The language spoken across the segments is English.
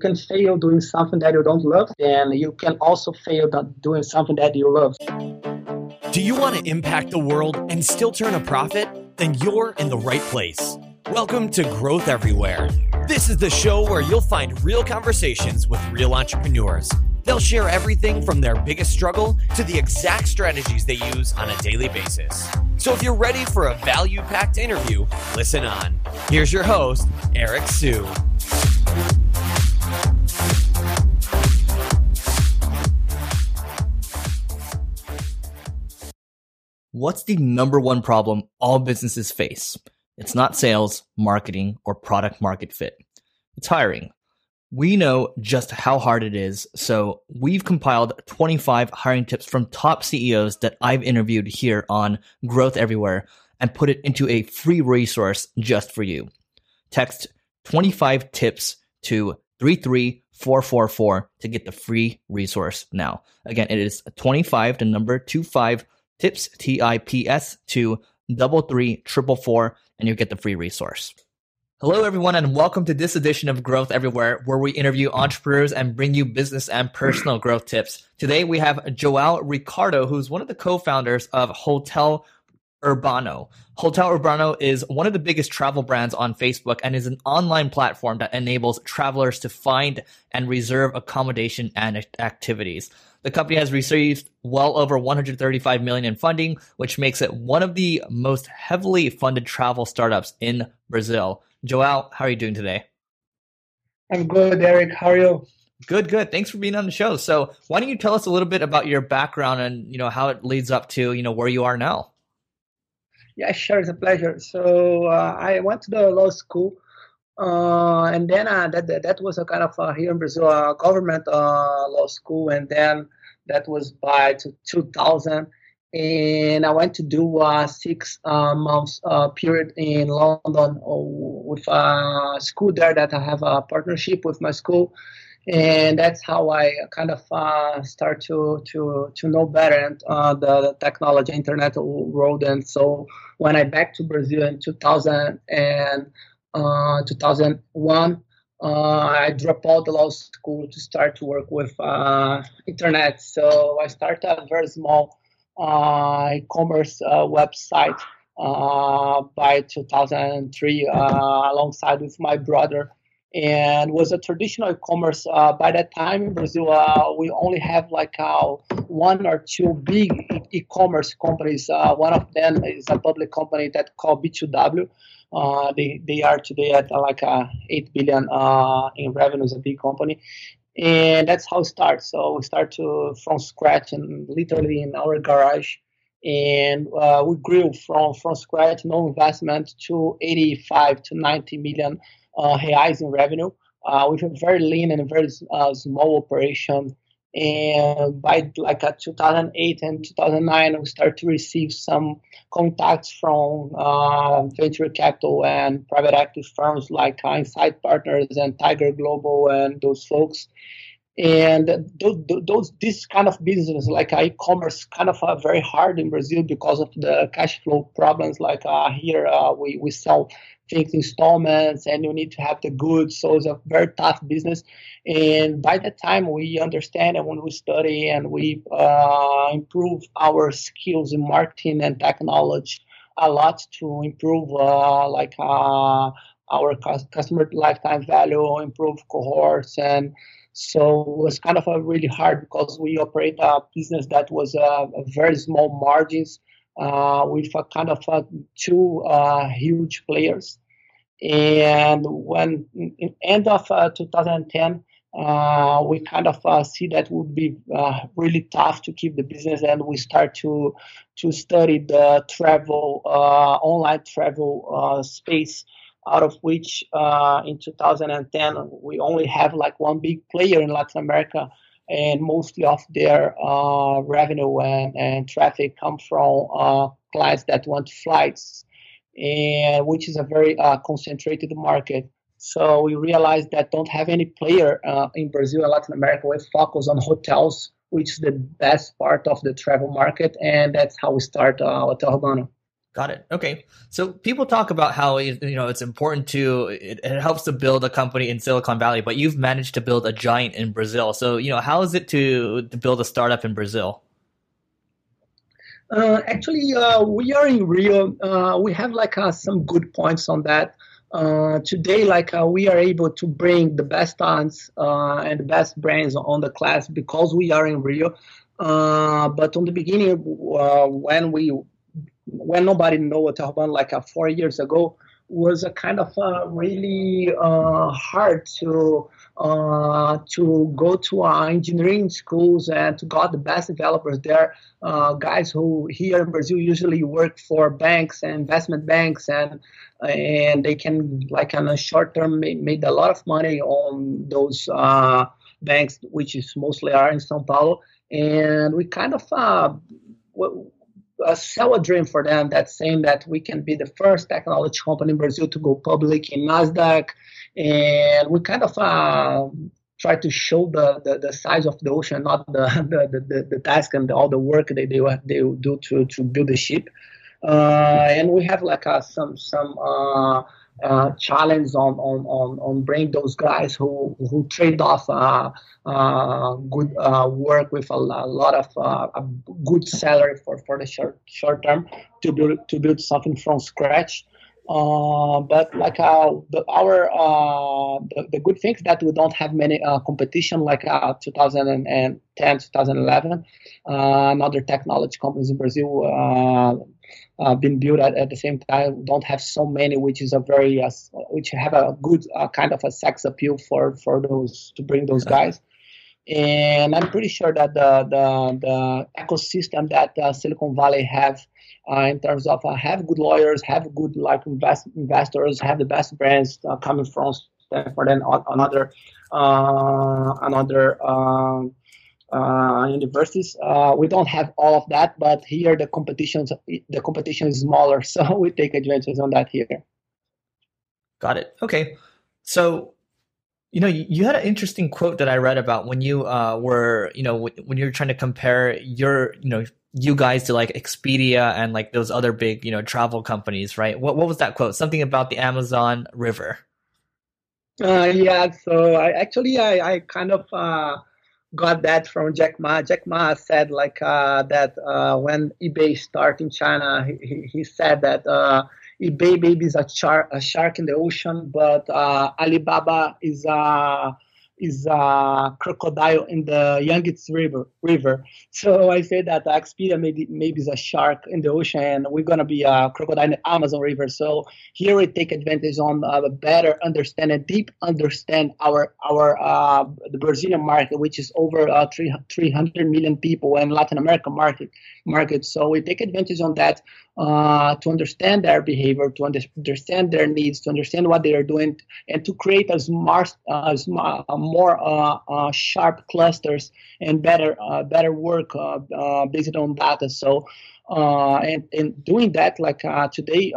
can fail doing something that you don't love, then you can also fail doing something that you love. Do you want to impact the world and still turn a profit? Then you're in the right place. Welcome to Growth Everywhere. This is the show where you'll find real conversations with real entrepreneurs. They'll share everything from their biggest struggle to the exact strategies they use on a daily basis. So if you're ready for a value packed interview, listen on. Here's your host, Eric Siu. What's the number one problem all businesses face? It's not sales, marketing, or product market fit. It's hiring. We know just how hard it is, so we've compiled 25 hiring tips from top CEOs that I've interviewed here on Growth Everywhere and put it into a free resource just for you. Text 25 tips to 33444 to get the free resource now. Again, it is 25, to number 25 tips, T I P S, to double three triple four, and you get the free resource. Hello, everyone, and welcome to this edition of Growth Everywhere, where we interview entrepreneurs and bring you business and personal growth tips. Today, we have Joao Ricardo, who's one of the co founders of Hotel Urbano. Hotel Urbano is one of the biggest travel brands on Facebook and is an online platform that enables travelers to find and reserve accommodation and activities. The company has received well over 135 million in funding, which makes it one of the most heavily funded travel startups in Brazil. Joao, how are you doing today? I'm good, Eric. How are you? Good, good. Thanks for being on the show. So, why don't you tell us a little bit about your background and you know how it leads up to you know where you are now? Yeah, sure. It's a pleasure. So, uh, I went to the law school uh, and then uh, that, that was a kind of uh, here in Brazil a government uh, law school, and then that was by 2000. And I went to do a six uh, months uh, period in London with a school there that I have a partnership with my school, and that's how I kind of start to to to know better the, the technology, internet world. And so when I back to Brazil in 2000 and uh, 2001, uh, I dropped out the law school to start to work with uh, internet. So I started a very small e-commerce website by 2003 alongside with my brother and was a traditional e-commerce. Uh, by that time in Brazil, uh, we only have like uh, one or two big e-commerce companies. one of them is a public company that called B2W, uh, they they are today at uh, like uh, eight billion uh, in revenues, a big company, and that's how it starts. So we start to from scratch and literally in our garage, and uh, we grew from from scratch, no investment, to 85 to 90 million uh, reais in revenue. With a very lean and very small operation and by like uh, 2008 and 2009 we started to receive some contacts from uh, venture capital and private equity firms like Insight Partners and Tiger Global and those folks. And those, those this kind of business like e-commerce kind of uh, very hard in brazil because of the cash flow problems. Like uh, here uh, we, we sell fixed installments and you need to have the goods. So it's a very tough business. And by the time we understand and when we study and we uh, improve our skills in marketing and technology a lot to improve uh, like uh, our customer lifetime value improve cohorts. And so it was kind of a really hard because we operate a business that was uh, very small margins with a kind of two uh, huge players. And when in end of uh, 2010, uh, we kind of uh, see that would be really tough to keep the business, and we start to to study the travel online travel space out of which uh, in 2010 we only have like one big player in Latin America, and mostly of their uh, revenue and, and traffic come from uh, clients that want flights, and which is a very uh, concentrated market. So we realized that don't have any player uh, in Brazil and Latin America with focus on hotels, which is the best part of the travel market, and that's how we start uh, Hotel Urbano. Got it. Okay. So people talk about how you know it's important to it, it, helps to build a company in Silicon Valley, but you've managed to build a giant in Brazil. So you know how is it to to build a startup in Brazil? Uh, actually, uh, we are in Rio. Uh, we have like uh, some good points on that. Uh, today, like uh, we are able to bring the best talents and the best brands on the class because we are in Rio. but on the beginning, when we when nobody know what Terraban like uh, four years ago was a kind of uh, really uh, hard to uh, to go to uh, engineering schools and to got the best developers there. Uh, guys who here in Brazil usually work for banks and investment banks and and they can like on a short term make, made a lot of money on those banks, which is mostly are in São Paulo. And we kind of uh, sell a dream for them that's saying that we can be the first technology company in Brazil to go public in Nasdaq, and we kind of uh, try to show the, the, the, size of the ocean, not the the, the, the task and all the work they they they do to to build the ship. Uh, and we have like uh, some some uh, challenge on, on, on, on bring those guys who, who trade off uh, uh, good uh, work with a, a lot of uh, a good salary for, for the short short term to build to build something from scratch. Uh, but like the, our the, the good thing is that we don't have many competition like 2010 2011 another technology companies in Brazil uh, been built at, at the same time. Don't have so many which is a very uh, which have a good uh, kind of a sex appeal for for those to bring those guys. And i'm pretty sure that the the, the ecosystem that uh, silicon valley have uh, in terms of uh, have good lawyers have good like invest, investors have the best brands coming from stanford and another another um, uh, universities. Uh, we don't have all of that, but here the competition the competition is smaller, so we take advantage on that here. Got it. Okay, so you know you, you had an interesting quote that I read about when you uh, were you know when you're trying to compare your you know you guys to like Expedia and like those other big you know travel companies, right? What what was that quote? Something about the Amazon River. Uh, yeah, so I actually I, I kind of uh, got that from Jack Ma. Jack Ma said like uh, that uh, when eBay started in China, he, he said that uh, eBay maybe is a, char- a shark in the ocean, but uh, Alibaba is a is a crocodile in the Yangtze River. River. So I say that Expedia maybe maybe is a shark in the ocean, and we're gonna be a crocodile in the Amazon River. So here we take advantage on uh, better understand and deep understand our our uh, the Brazilian market, which is over uh, 300 million people, and Latin American market market. So we take advantage on that uh, to understand their behavior, to understand their needs, to understand what they are doing, and to create a smart, uh, smart more uh, uh, sharp clusters and better uh, better work based on data. So. and, and doing that, like today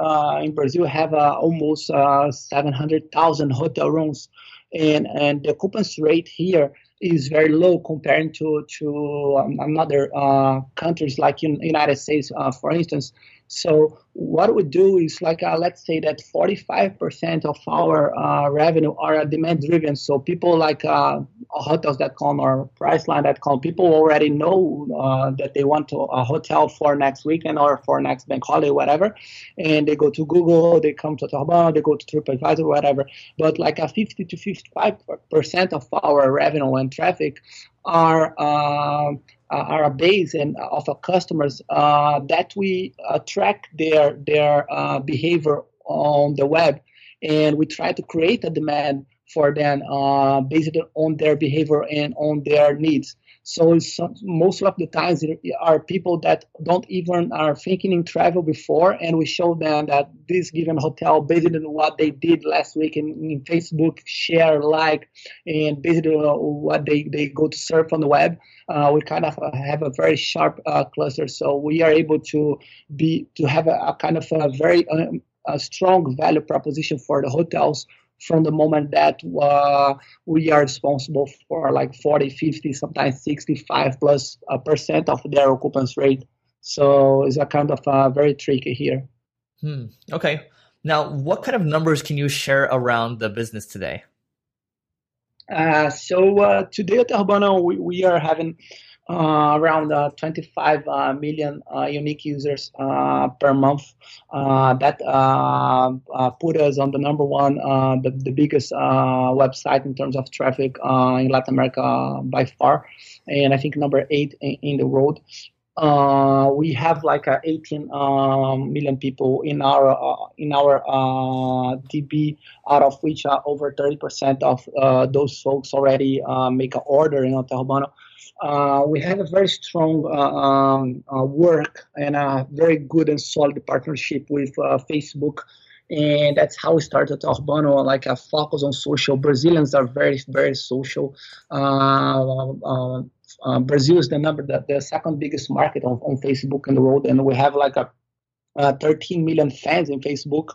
in Brazil, have almost 700,000 hotel rooms, and and the occupancy rate here is very low compared to to um, another uh, countries like in United States, uh, for instance. So what we do is like uh, let's say that 45% of our uh, revenue are demand driven. So people like uh, hotels.com or priceline.com, people already know uh, that they want to, a hotel for next weekend or for next bank holiday, whatever, and they go to Google, they come to Terraban, they go to TripAdvisor, whatever. But like a 50 to 55% of our revenue and traffic are uh, are a base and of our customers uh, that we uh, track their their behavior on the web, and we try to create a demand for them based on their behavior and on their needs. So most of the times are people that don't even are thinking in travel before, and we show them that this given hotel based on what they did last week in, in Facebook, share, like, and based on what they, they go to surf on the web, uh, we kind of have a very sharp uh, cluster. So we are able to be to have a, a kind of a very um, a strong value proposition for the hotels from the moment that uh, we are responsible for like 40, 50, sometimes 65 plus a percent of their occupancy rate. So it's a kind of uh, very tricky here. Hmm. Okay. Now, what kind of numbers can you share around the business today? Uh, so uh, today at Urbano, we, we are having uh, Uh, around uh, 25 uh, million uh, unique users uh, per month. Uh, that uh, uh, put us on the number one, the, the biggest website in terms of traffic in Latin America by far, and I think number eight in, in the world. we have like 18 um, million people in our in our DB, out of which over 30% of those folks already make an order in Hotel Urbano uh, we have a very strong uh, um, uh, work and a very good and solid partnership with Facebook. And that's how we started Urbano, like a focus on social. Brazilians are very, very social. Brazil is the number that the second biggest market on, on Facebook in the world, and we have like a uh, 13 million fans in Facebook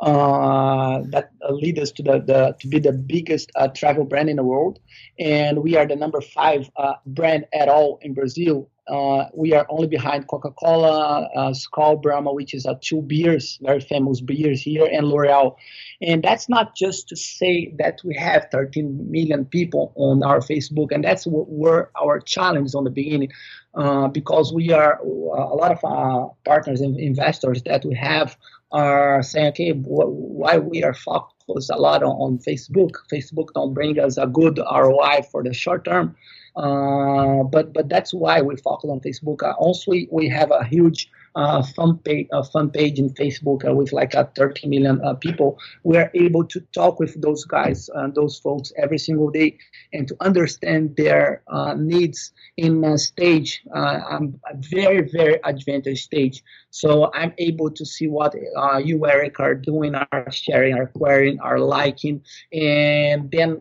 uh, that lead us to the, the, to be the biggest uh, travel brand in the world, and we are the number five uh, brand at all in Brazil. Uh, we are only behind Coca-Cola, uh, Brahma, which is two beers, very famous beers here, and L'Oreal. And that's not just to say that we have 13 million people on our Facebook, and that's what were our challenge on the beginning, uh, because we are a lot of uh, partners and investors that we have are saying, okay, why we are focused a lot on, on Facebook? Facebook don't bring us a good ROI for the short term. Uh, but but that's why we focus on Facebook. Uh, also, we, have a huge uh, fun page, uh, fun page in Facebook uh, with like uh, 30 million uh, people. We are able to talk with those guys, those folks every single day, and to understand their needs in a stage, um, a very very advanced stage. So I'm able to see what you, Eric, are doing, are sharing, are querying, are liking, and then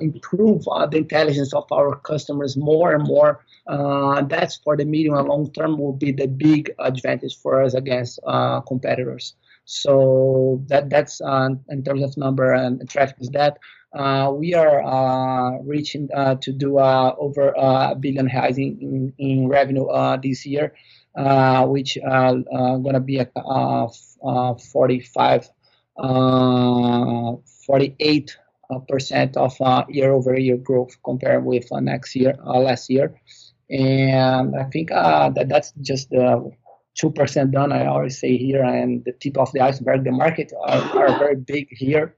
improve the intelligence of our customers more and more uh, that's for the medium and long term will be the big advantage for us against uh, competitors. So that that's uh, in terms of number and traffic is that. Uh, we are uh, reaching uh, to do over a billion reais in, in, in revenue this year, Uh, which uh, going to be a, uh, uh, 45, 48 percent of year over year growth compared with next year, last year. And I think uh, that that's just the two percent done. I always say here, and the tip of the iceberg. The market are, are very big here.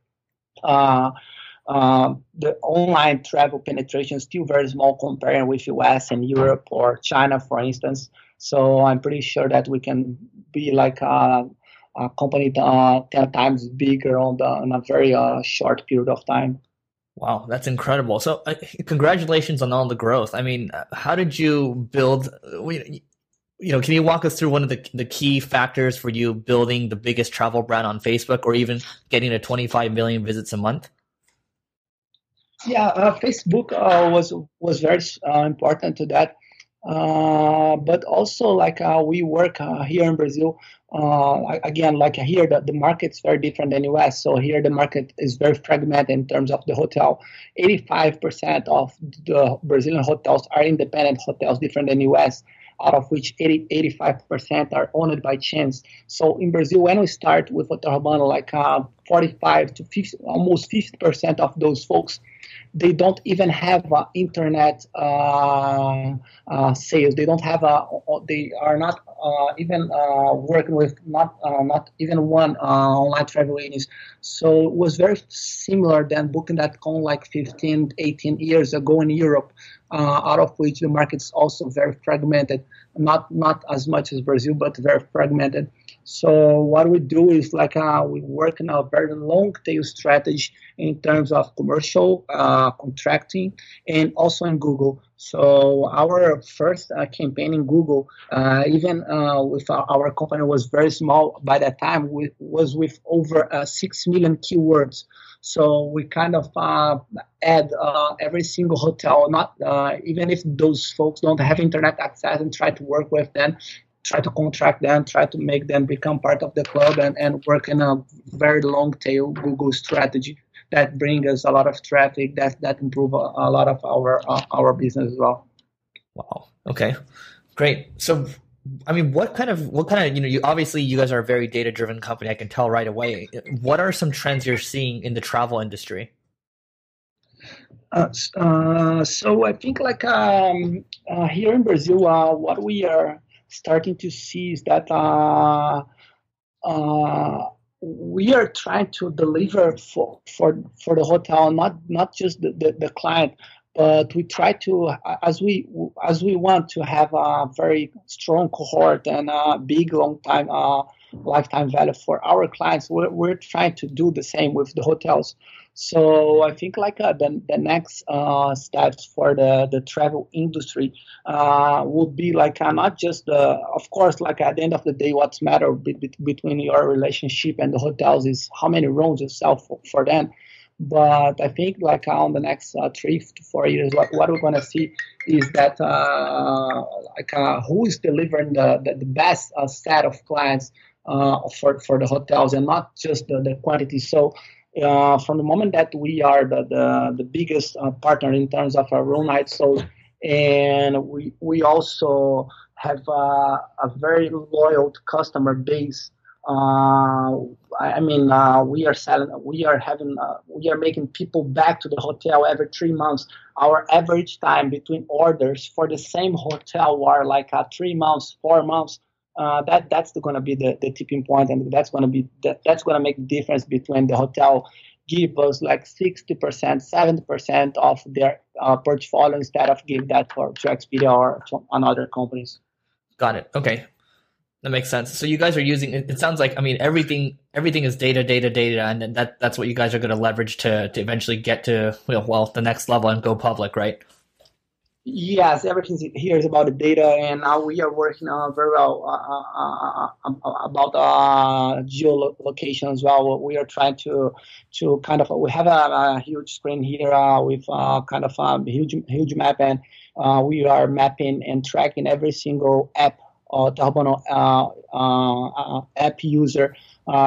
Uh, uh, the online travel penetration is still very small compared with US and Europe or China, for instance. So I'm pretty sure that we can be like a, a company uh, 10 times bigger on, the, on a very uh, short period of time. Wow, that's incredible. So, uh, congratulations on all the growth. I mean, uh, how did you build? Uh, you know, can you walk us through one of the the key factors for you building the biggest travel brand on Facebook, or even getting to 25 million visits a month? Yeah, uh, Facebook uh, was was very uh, important to that. but also, like we work here in Brazil uh, again, like here, the, the market's very different than US. So here, the market is very fragmented in terms of the hotel. 85% of the Brazilian hotels are independent hotels, different than US, out of which 80, 85% are owned by chains. So in Brazil, when we start with Hotel like uh, 45 to 50, almost 50% of those folks they don't even have internet uh, uh, sales. They don't have a. They are not uh, even working with not not even one online travel agency. So it was very similar than Booking.com like 15, 18 years ago in Europe. out of which the market is also very fragmented, not not as much as Brazil, but very fragmented. So what we do is like uh, we work in a very long tail strategy in terms of commercial uh, contracting and also in Google. So our first uh, campaign in Google, uh, even uh, with our, our, company was very small by that time, we, was with over uh, six million keywords. So we kind of add every single hotel, not even if those folks don't have internet access, and try to work with them try to contract them, try to make them become part of the club, and, and work in a very long tail Google strategy that brings us a lot of traffic that that improve a, a lot of our uh, our business as well. Wow. Okay. Great. So I mean, what kind of what kind of you know? You obviously you guys are a very data driven company. I can tell right away. What are some trends you're seeing in the travel industry? Uh, uh, so I think like um, uh, here in Brazil, uh, what we are starting to see is that uh, uh, we are trying to deliver for for for the hotel, not not just the, the, the client, but we try to as we as we want to have a very strong cohort and a big long time uh, lifetime value for our clients we're, we're trying to do the same with the hotels so I think like uh, the, the next uh, steps for the, the travel industry uh, would be like uh, not just the, of course, like at the end of the day, what's matter be, be, between your relationship and the hotels is how many rooms you sell for, for them. But I think like on the next uh, three to four years, what, what we're going to see is that uh, like who is delivering the, the, the best set of clients for, for the hotels and not just the, the quantity. So uh, from the moment that we are the, the, the biggest uh, partner in terms of our room nights sold, and we, we also have uh, a very loyal customer base. Uh, I mean, uh, we are selling, we are having, uh, we are making people back to the hotel every three months. Our average time between orders for the same hotel are like three months, four months uh, that that's going to be the, the tipping point, and that's going to be that, that's going to make the difference between the hotel give us like 60%, 70% of their uh, portfolio instead of give that for, to Expedia or to another companies. Got it. Okay. That makes sense. So you guys are using it sounds like I mean everything everything is data data data and that that's what you guys are going to leverage to to eventually get to well the next level and go public, right? Yes, everything here is about the data, and now we are working uh, very well uh, uh, uh, uh about uh, geolocation as well. We are trying to to kind of we have a, a huge screen here with kind of a huge huge map, and we are mapping and tracking every single app or uh, app user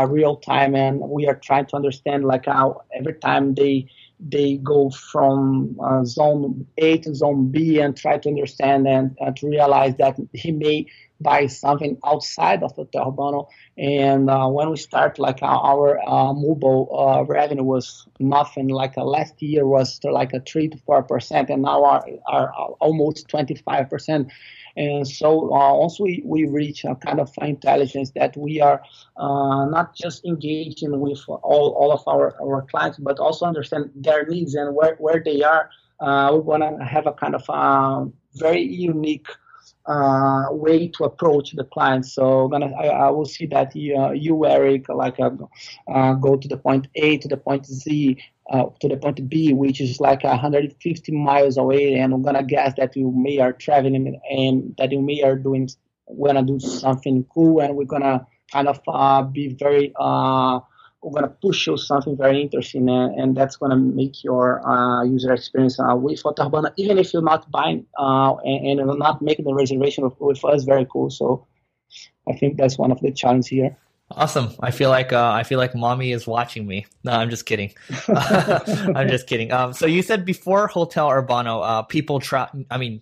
real time, and we are trying to understand like how every time they they go from uh, zone A to zone B and try to understand and uh, to realize that he may buy something outside of the Urbano. And uh, when we start, like our, uh, mobile uh, revenue was nothing. Like uh, last year was like a three to four percent, and now are, are almost twenty five percent. And so uh, once we, we reach a kind of intelligence that we are uh, not just engaging with all, all of our, our clients, but also understand their needs and where, where they are, we want to have a kind of uh, very unique uh, way to approach the client. So gonna, I, I will see that you, uh, you Eric, like uh, uh, go to the point A to the point Z uh, to the point B, which is like 150 miles away, and I'm gonna guess that you may are traveling and that you may are doing gonna do something cool, and we're gonna kind of uh, be very uh, gonna push you something very interesting, and, and that's gonna make your uh, user experience uh, with Urbano, even if you're not buying uh, and, and not making the reservation with, with us, very cool. So I think that's one of the challenges here. Awesome. I feel like uh, I feel like mommy is watching me. No, I'm just kidding. I'm just kidding. Um, so you said before Hotel Urbano, uh, people tra- I mean,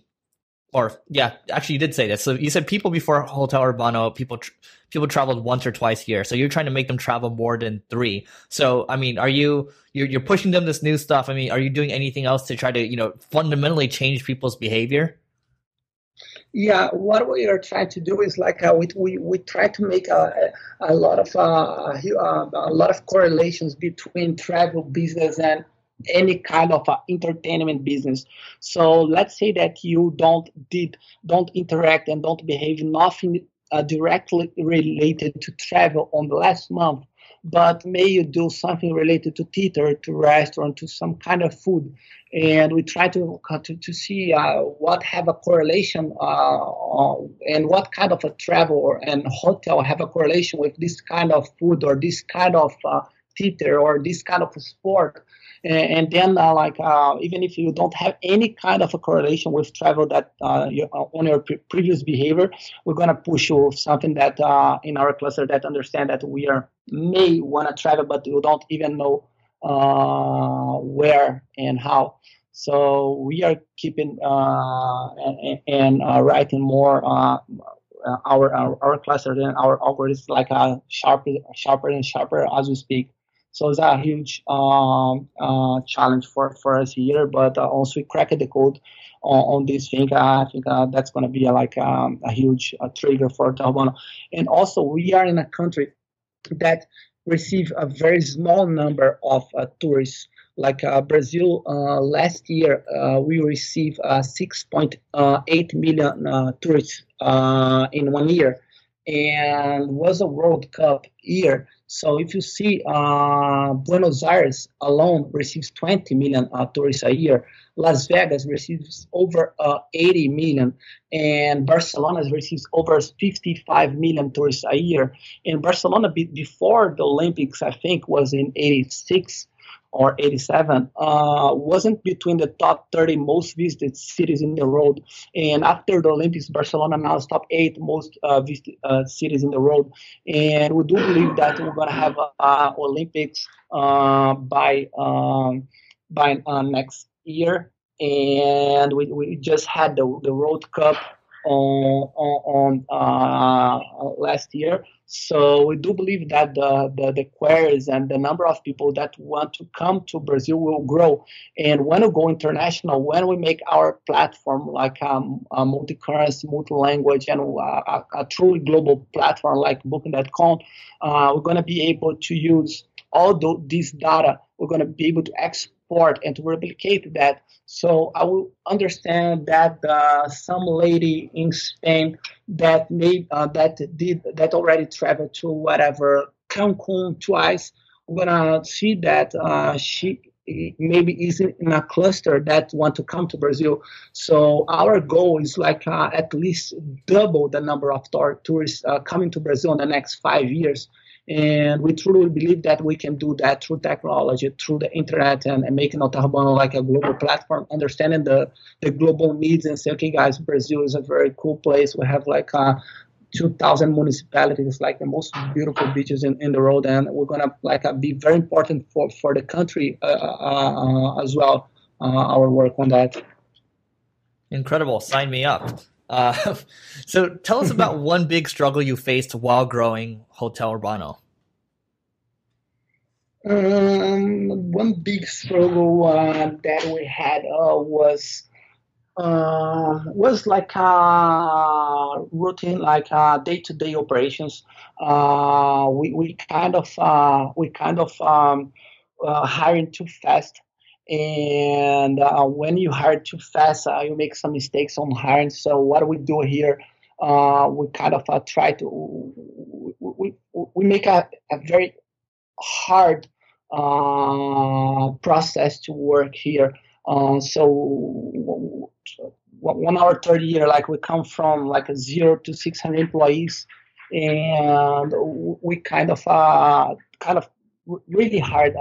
or yeah, actually you did say this. So you said people before Hotel Urbano, people tr- people traveled once or twice a year. So you're trying to make them travel more than three. So I mean, are you you're, you're pushing them this new stuff? I mean, are you doing anything else to try to you know fundamentally change people's behavior? Yeah, what we are trying to do is like uh, we, we, we try to make a, a lot of uh, a lot of correlations between travel business and any kind of uh, entertainment business. So let's say that you don't did don't interact and don't behave nothing uh, directly related to travel on the last month but may you do something related to theater, to restaurant, to some kind of food, and we try to to, to see uh, what have a correlation uh, and what kind of a travel and hotel have a correlation with this kind of food or this kind of uh, theater or this kind of sport and then uh, like uh, even if you don't have any kind of a correlation with travel that uh, you, uh, on your pre- previous behavior we're going to push you something that uh, in our cluster that understand that we are may want to travel but you don't even know uh, where and how so we are keeping and, and writing more uh, our, our, our cluster and our algorithm like uh, sharper sharper and sharper as we speak. So it's a huge um, uh, challenge for, for us here. But uh, once we crack the code on, on this thing, I think uh, that's going to be like um, a huge uh, trigger for Terra And also, we are in a country that receive a very small number of uh, tourists. Like uh, Brazil, last year we received 6.8 million tourists in one year, and was a World Cup year. So if you see, uh, Buenos Aires alone receives 20 million uh, tourists a year. Las Vegas receives over uh, 80 million, and Barcelona receives over 55 million tourists a year. And Barcelona, before the Olympics, I think was in 86 or 87 uh, wasn't between the top 30 most visited cities in the world. And after the Olympics, Barcelona now is top eight most uh, visited uh, cities in the world. And we do believe that we're going to have uh, Olympics uh, by um, by uh, next year. And we, we just had the, the World Cup on, on, on last year. So we do believe that the, the, the, queries and the number of people that want to come to Brazil will grow. And when we go international, when we make our platform like um, a multi-currency, multi-language, and a, a, truly global platform like Booking.com, uh, we're going to be able to use all the, this data. We're going to be able to export and to replicate that so I will understand that uh, some lady in Spain that made uh, that did that already traveled to whatever Cancun twice. We're gonna see that uh, she maybe is in a cluster that want to come to Brazil. So our goal is like uh, at least double the number of tourists uh, coming to Brazil in the next five years. And we truly believe that we can do that through technology, through the internet, and, and making Hotel Urbano like a global platform, understanding the, the global needs and say, okay, guys, Brazil is a very cool place. We have like uh, 2,000 municipalities, like the most beautiful beaches in, in the world, and we're gonna like uh, be very important for, for the country uh, uh, uh as well. Uh, our work on that. Incredible! Sign me up. Uh, so tell us about one big struggle you faced while growing Hotel Urbano. Um, one big struggle uh, that we had uh, was uh, was like uh, routine, like a day to day operations. Uh, we we kind of uh, we kind of um, hiring too fast and uh, when you hire too fast, uh, you make some mistakes on hiring. So what we do here, uh, we kind of uh, try to we, we make a, a very hard uh, process to work here. Uh, so one hour thirty year, like we come from like a zero to six hundred employees, and we kind of kind of really hard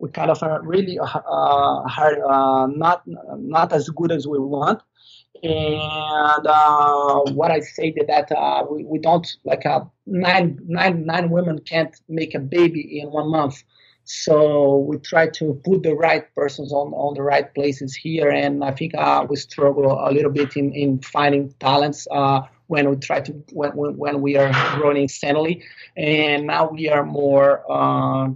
we kind of are really uh, hard, uh, not not as good as we want. And uh, what I say that uh, we, we don't like uh, nine, nine, nine women can't make a baby in one month. So we try to put the right persons on, on the right places here, and I think uh, we struggle a little bit in, in finding talents uh, when we try to when, when we are running steadily, and now we are more. Uh,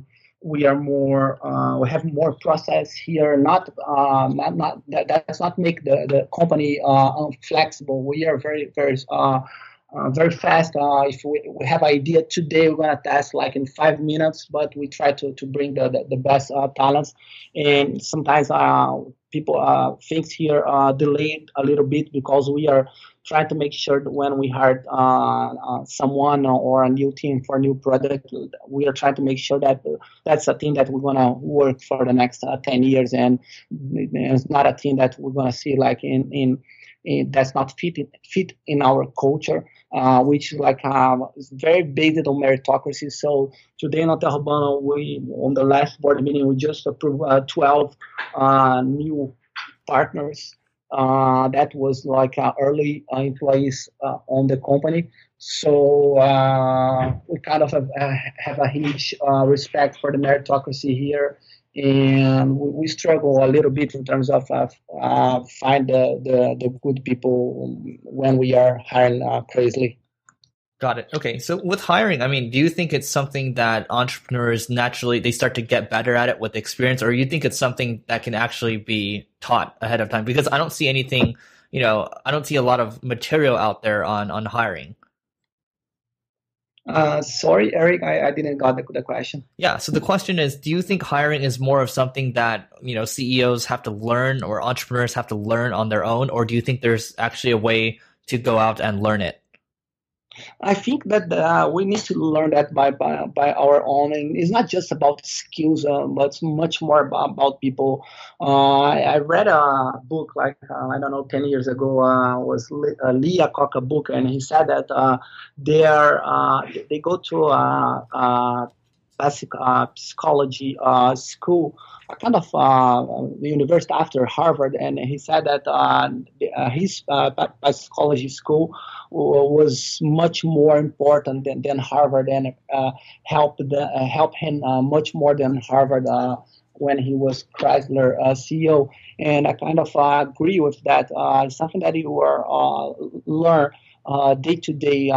we are more uh, we have more process here not uh, not, that does not make the, the company uh, flexible we are very very uh, uh, very fast. If we, we have idea today we're to test like in five minutes but we try to, to bring the, the, the best talents. And sometimes people things here uh delayed a little bit because we are trying to make sure that when we hire uh, uh, someone or a new team for a new product, we are trying to make sure that that's a team that we're going to work for the next uh, 10 years and it's not a team that we're going to see like in, in, in that's not fit in, fit in our culture. Uh, which like um, is very based on meritocracy. So today in Hotel we on the last board meeting we just approved uh, 12 uh, new partners uh, that was like uh, early employees uh, on the company. So uh, we kind of have, uh, have a huge uh, respect for the meritocracy here. and we, struggle a little bit in terms of uh, uh, find the, the, the good people when we are hiring uh, crazily. Got it. Okay. So with hiring, I mean, do you think it's something that entrepreneurs naturally they start to get better at it with experience, or you think it's something that can actually be taught ahead of time? Because I don't see anything, you know, I don't see a lot of material out there on on hiring. Uh, sorry, Eric, I, I didn't got the, the question. Yeah, so the question is, do you think hiring is more of something that you know CEOs have to learn or entrepreneurs have to learn on their own, or do you think there's actually a way to go out and learn it? I think that uh, we need to learn that by, by, by our own. And it's not just about skills, uh, but much more about, about people. Uh, I, I, read a book like, uh, I don't know, 10 years ago, uh, was a Lee Iacocca book, and he said that uh, they, are, they go to a, a basic psychology school kind of uh, the university after Harvard, and he said that uh, his uh, psychology school was much more important than, than Harvard and uh, helped uh, helped him uh, much more than Harvard when he was Chrysler CEO. And I kind of agree with that. something that you are learn day to day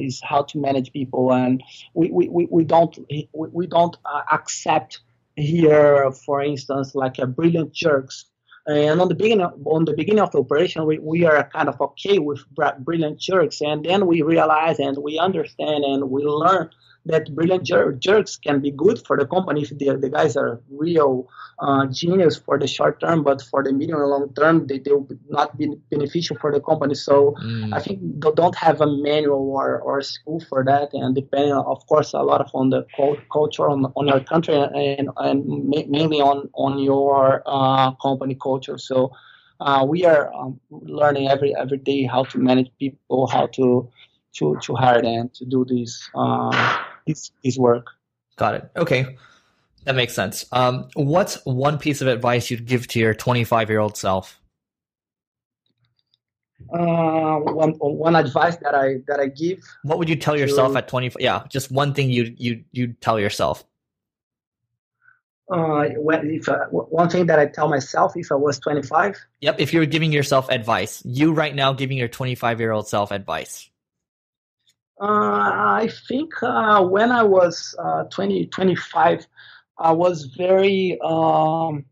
is how to manage people, and we, we, we don't we, we don't uh, accept here, for instance, like a brilliant jerks. And on the beginning, on the beginning of the operation, we, we are kind of okay with brilliant jerks, and then we realize and we understand and we learn that brilliant jer- jerks can be good for the company if the, the guys are real uh, genius for the short term, but for the medium and long term, they, they will not be beneficial for the company. So mm. I think they don't have a manual or, or school for that, and depending, of course, a lot of on the culture on, on your country and, and mainly on on your uh, company culture. So. Uh, we are um, learning every every day how to manage people, how to to to hire them to do this uh, this this work. Got it. Okay. That makes sense. Um, what's one piece of advice you'd give to your 25 year old self? Uh, one one advice that I that I give. What would you tell yourself at 25? Yeah, just one thing you you you tell yourself. Uh, if uh, one thing that I tell myself if I was 25. Yep, if you're giving yourself advice, you right now giving your 25 year old self advice. Uh, I think uh, when I was uh, 20, 25, I was very, um,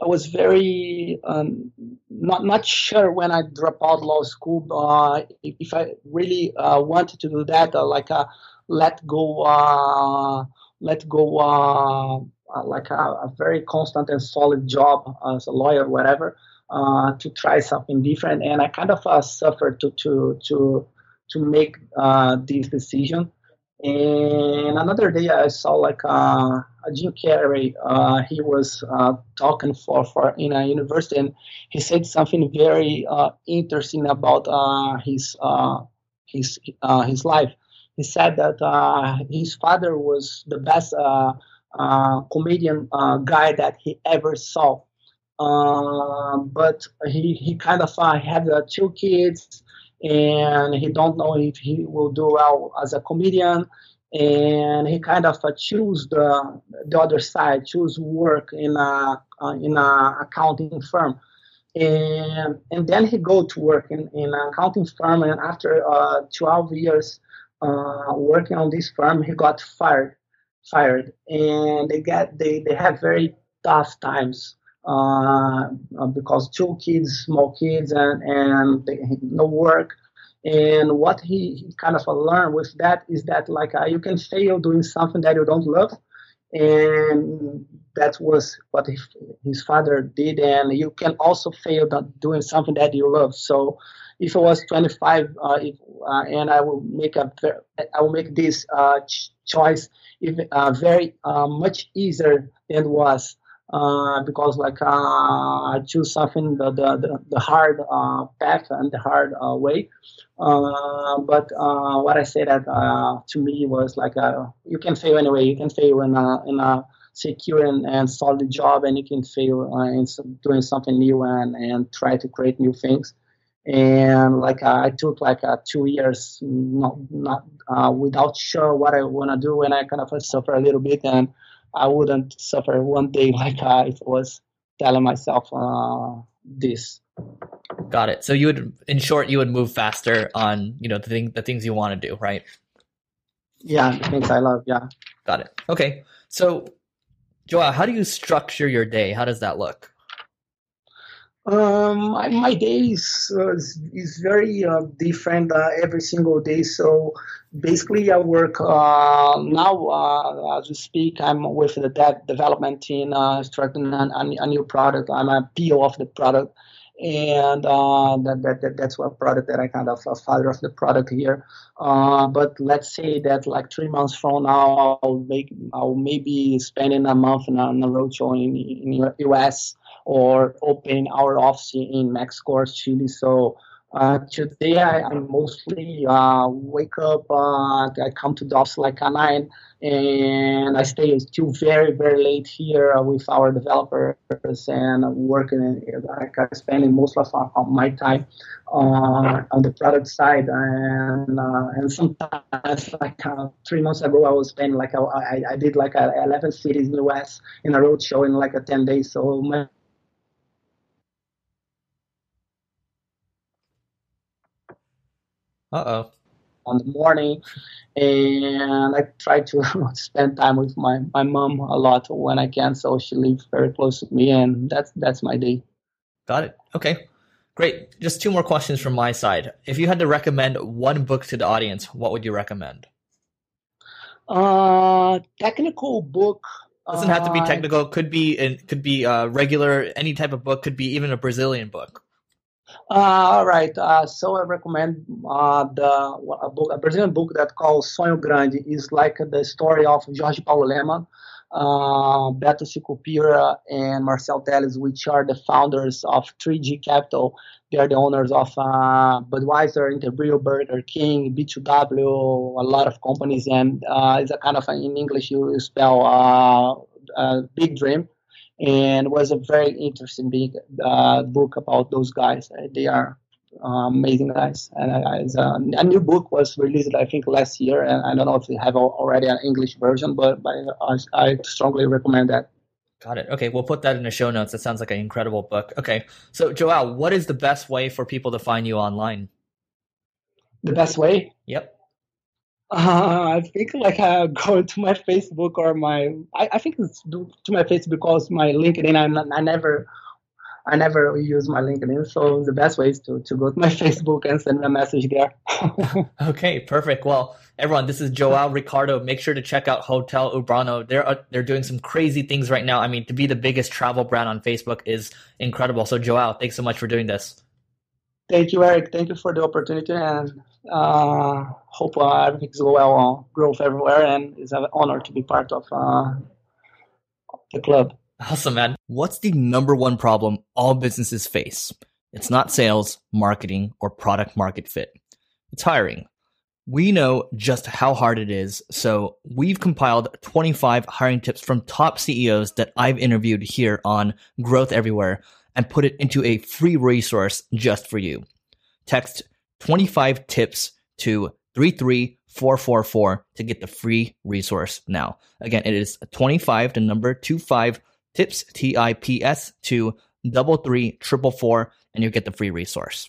I was very um, not not sure when I dropped out law school uh, if, I really uh, wanted to do that, uh, like a let go, let go, like a, a, very constant and solid job as a lawyer, whatever, to try something different. And I kind of suffered to to to to make uh, this decision. And another day, I saw like uh, Jim Carrey. Uh, he was uh, talking for, for in a university, and he said something very uh, interesting about uh, his his his life. He said that his father was the best comedian guy that he ever saw. but he, he kind of had two kids and he don't know if he will do well as a comedian. And he kind of uh, choose the the other side choose work in a uh, in a accounting firm. And and then he go to work in, in an accounting firm. And after uh, 12 years uh, working on this firm he got fired fired. And they get they, they have very tough times because two kids, small kids, and and they, no work. And what he, kind of learned with that is that like uh, you can fail doing something that you don't love, and that was what his, father did. And you can also fail doing something that you love. So if I was 25, uh, if, uh, and I will make a I will make this uh, ch- choice even very much easier than was uh, because like uh, I choose something the the, the hard uh, path and the hard uh, way. Uh, but what I say that to me was like you can fail anyway. You can fail in a in a secure and, and solid job, and you can fail in doing something new and and try to create new things. And like I took like two years not not without sure what I want to do, and I kind of suffer a little bit and I wouldn't suffer one day like I was telling myself uh, this. Got it. So you would, in short, you would move faster on you know the thing the things you want to do, right? Yeah, the things I love. Yeah. Got it. Okay. So, Joao, how do you structure your day? How does that look? Um, my, my day is, uh, is, very uh, different uh, every single day. So basically, I work uh, now uh, as we speak. I'm with the dev development team, uh, a, a, new product. I'm a PO of the product, and that, that, that, that's one product that I kind of a father of the product here. but let's say that like three months from now, I'll make I'll maybe spending a month on a roadshow in in US or open our office in Mexico or Chile. So uh, today I, I mostly uh, wake up, uh, I come to office like a nine, and I stay till very very late here with our developers and working. Like I spending most of my time uh, on the product side, and uh, and sometimes like uh, three months ago I was spending like a, I, I did like a 11 cities in the US in a road show in like a 10 days. So my Uh oh. On the morning, and I try to spend time with my, my mom a lot when I can. So she lives very close to me, and that's that's my day. Got it. Okay, great. Just two more questions from my side. If you had to recommend one book to the audience, what would you recommend? Uh, technical book. Doesn't have to be uh, technical. Could be it could be uh, regular. Any type of book. Could be even a Brazilian book. Uh, all right. Uh, so I recommend uh, the a, book, a Brazilian book that called Sonho Grande. is like the story of Jorge Paulo Lemann, uh, Beto Sicupira, and Marcel Telles, which are the founders of 3G Capital. They are the owners of Budweiser, Interbrew, Burger King, B2W, a lot of companies, and it's a kind of in English you spell big dream and was a very interesting big uh, book about those guys. Uh, they are uh, amazing guys. And uh, a new book was released, I think, last year, and I don't know if they have already an English version, but, but I, I strongly recommend that. Got it. Okay, we'll put that in the show notes. That sounds like an incredible book. Okay, so Joao, what is the best way for people to find you online? The best way? Yep. Uh, I think like I go to my Facebook or my I, I think it's to my Facebook because my LinkedIn I'm I never I never use my LinkedIn, so the best way is to, to go to my Facebook and send a message there. okay, perfect. Well, everyone, this is Joao Ricardo. Make sure to check out Hotel Urbano. They're uh, they're doing some crazy things right now. I mean, to be the biggest travel brand on Facebook is incredible. So, Joao, thanks so much for doing this. Thank you, Eric. Thank you for the opportunity, and uh, hope uh, everything's well on growth everywhere. And it's an honor to be part of uh, the club. Awesome, man. What's the number one problem all businesses face? It's not sales, marketing, or product market fit. It's hiring. We know just how hard it is, so we've compiled 25 hiring tips from top CEOs that I've interviewed here on Growth Everywhere and put it into a free resource just for you. Text 25 tips to 33444 to get the free resource now. Again, it is 25 to number 25 tips, T I P S, to double three triple four, and you get the free resource.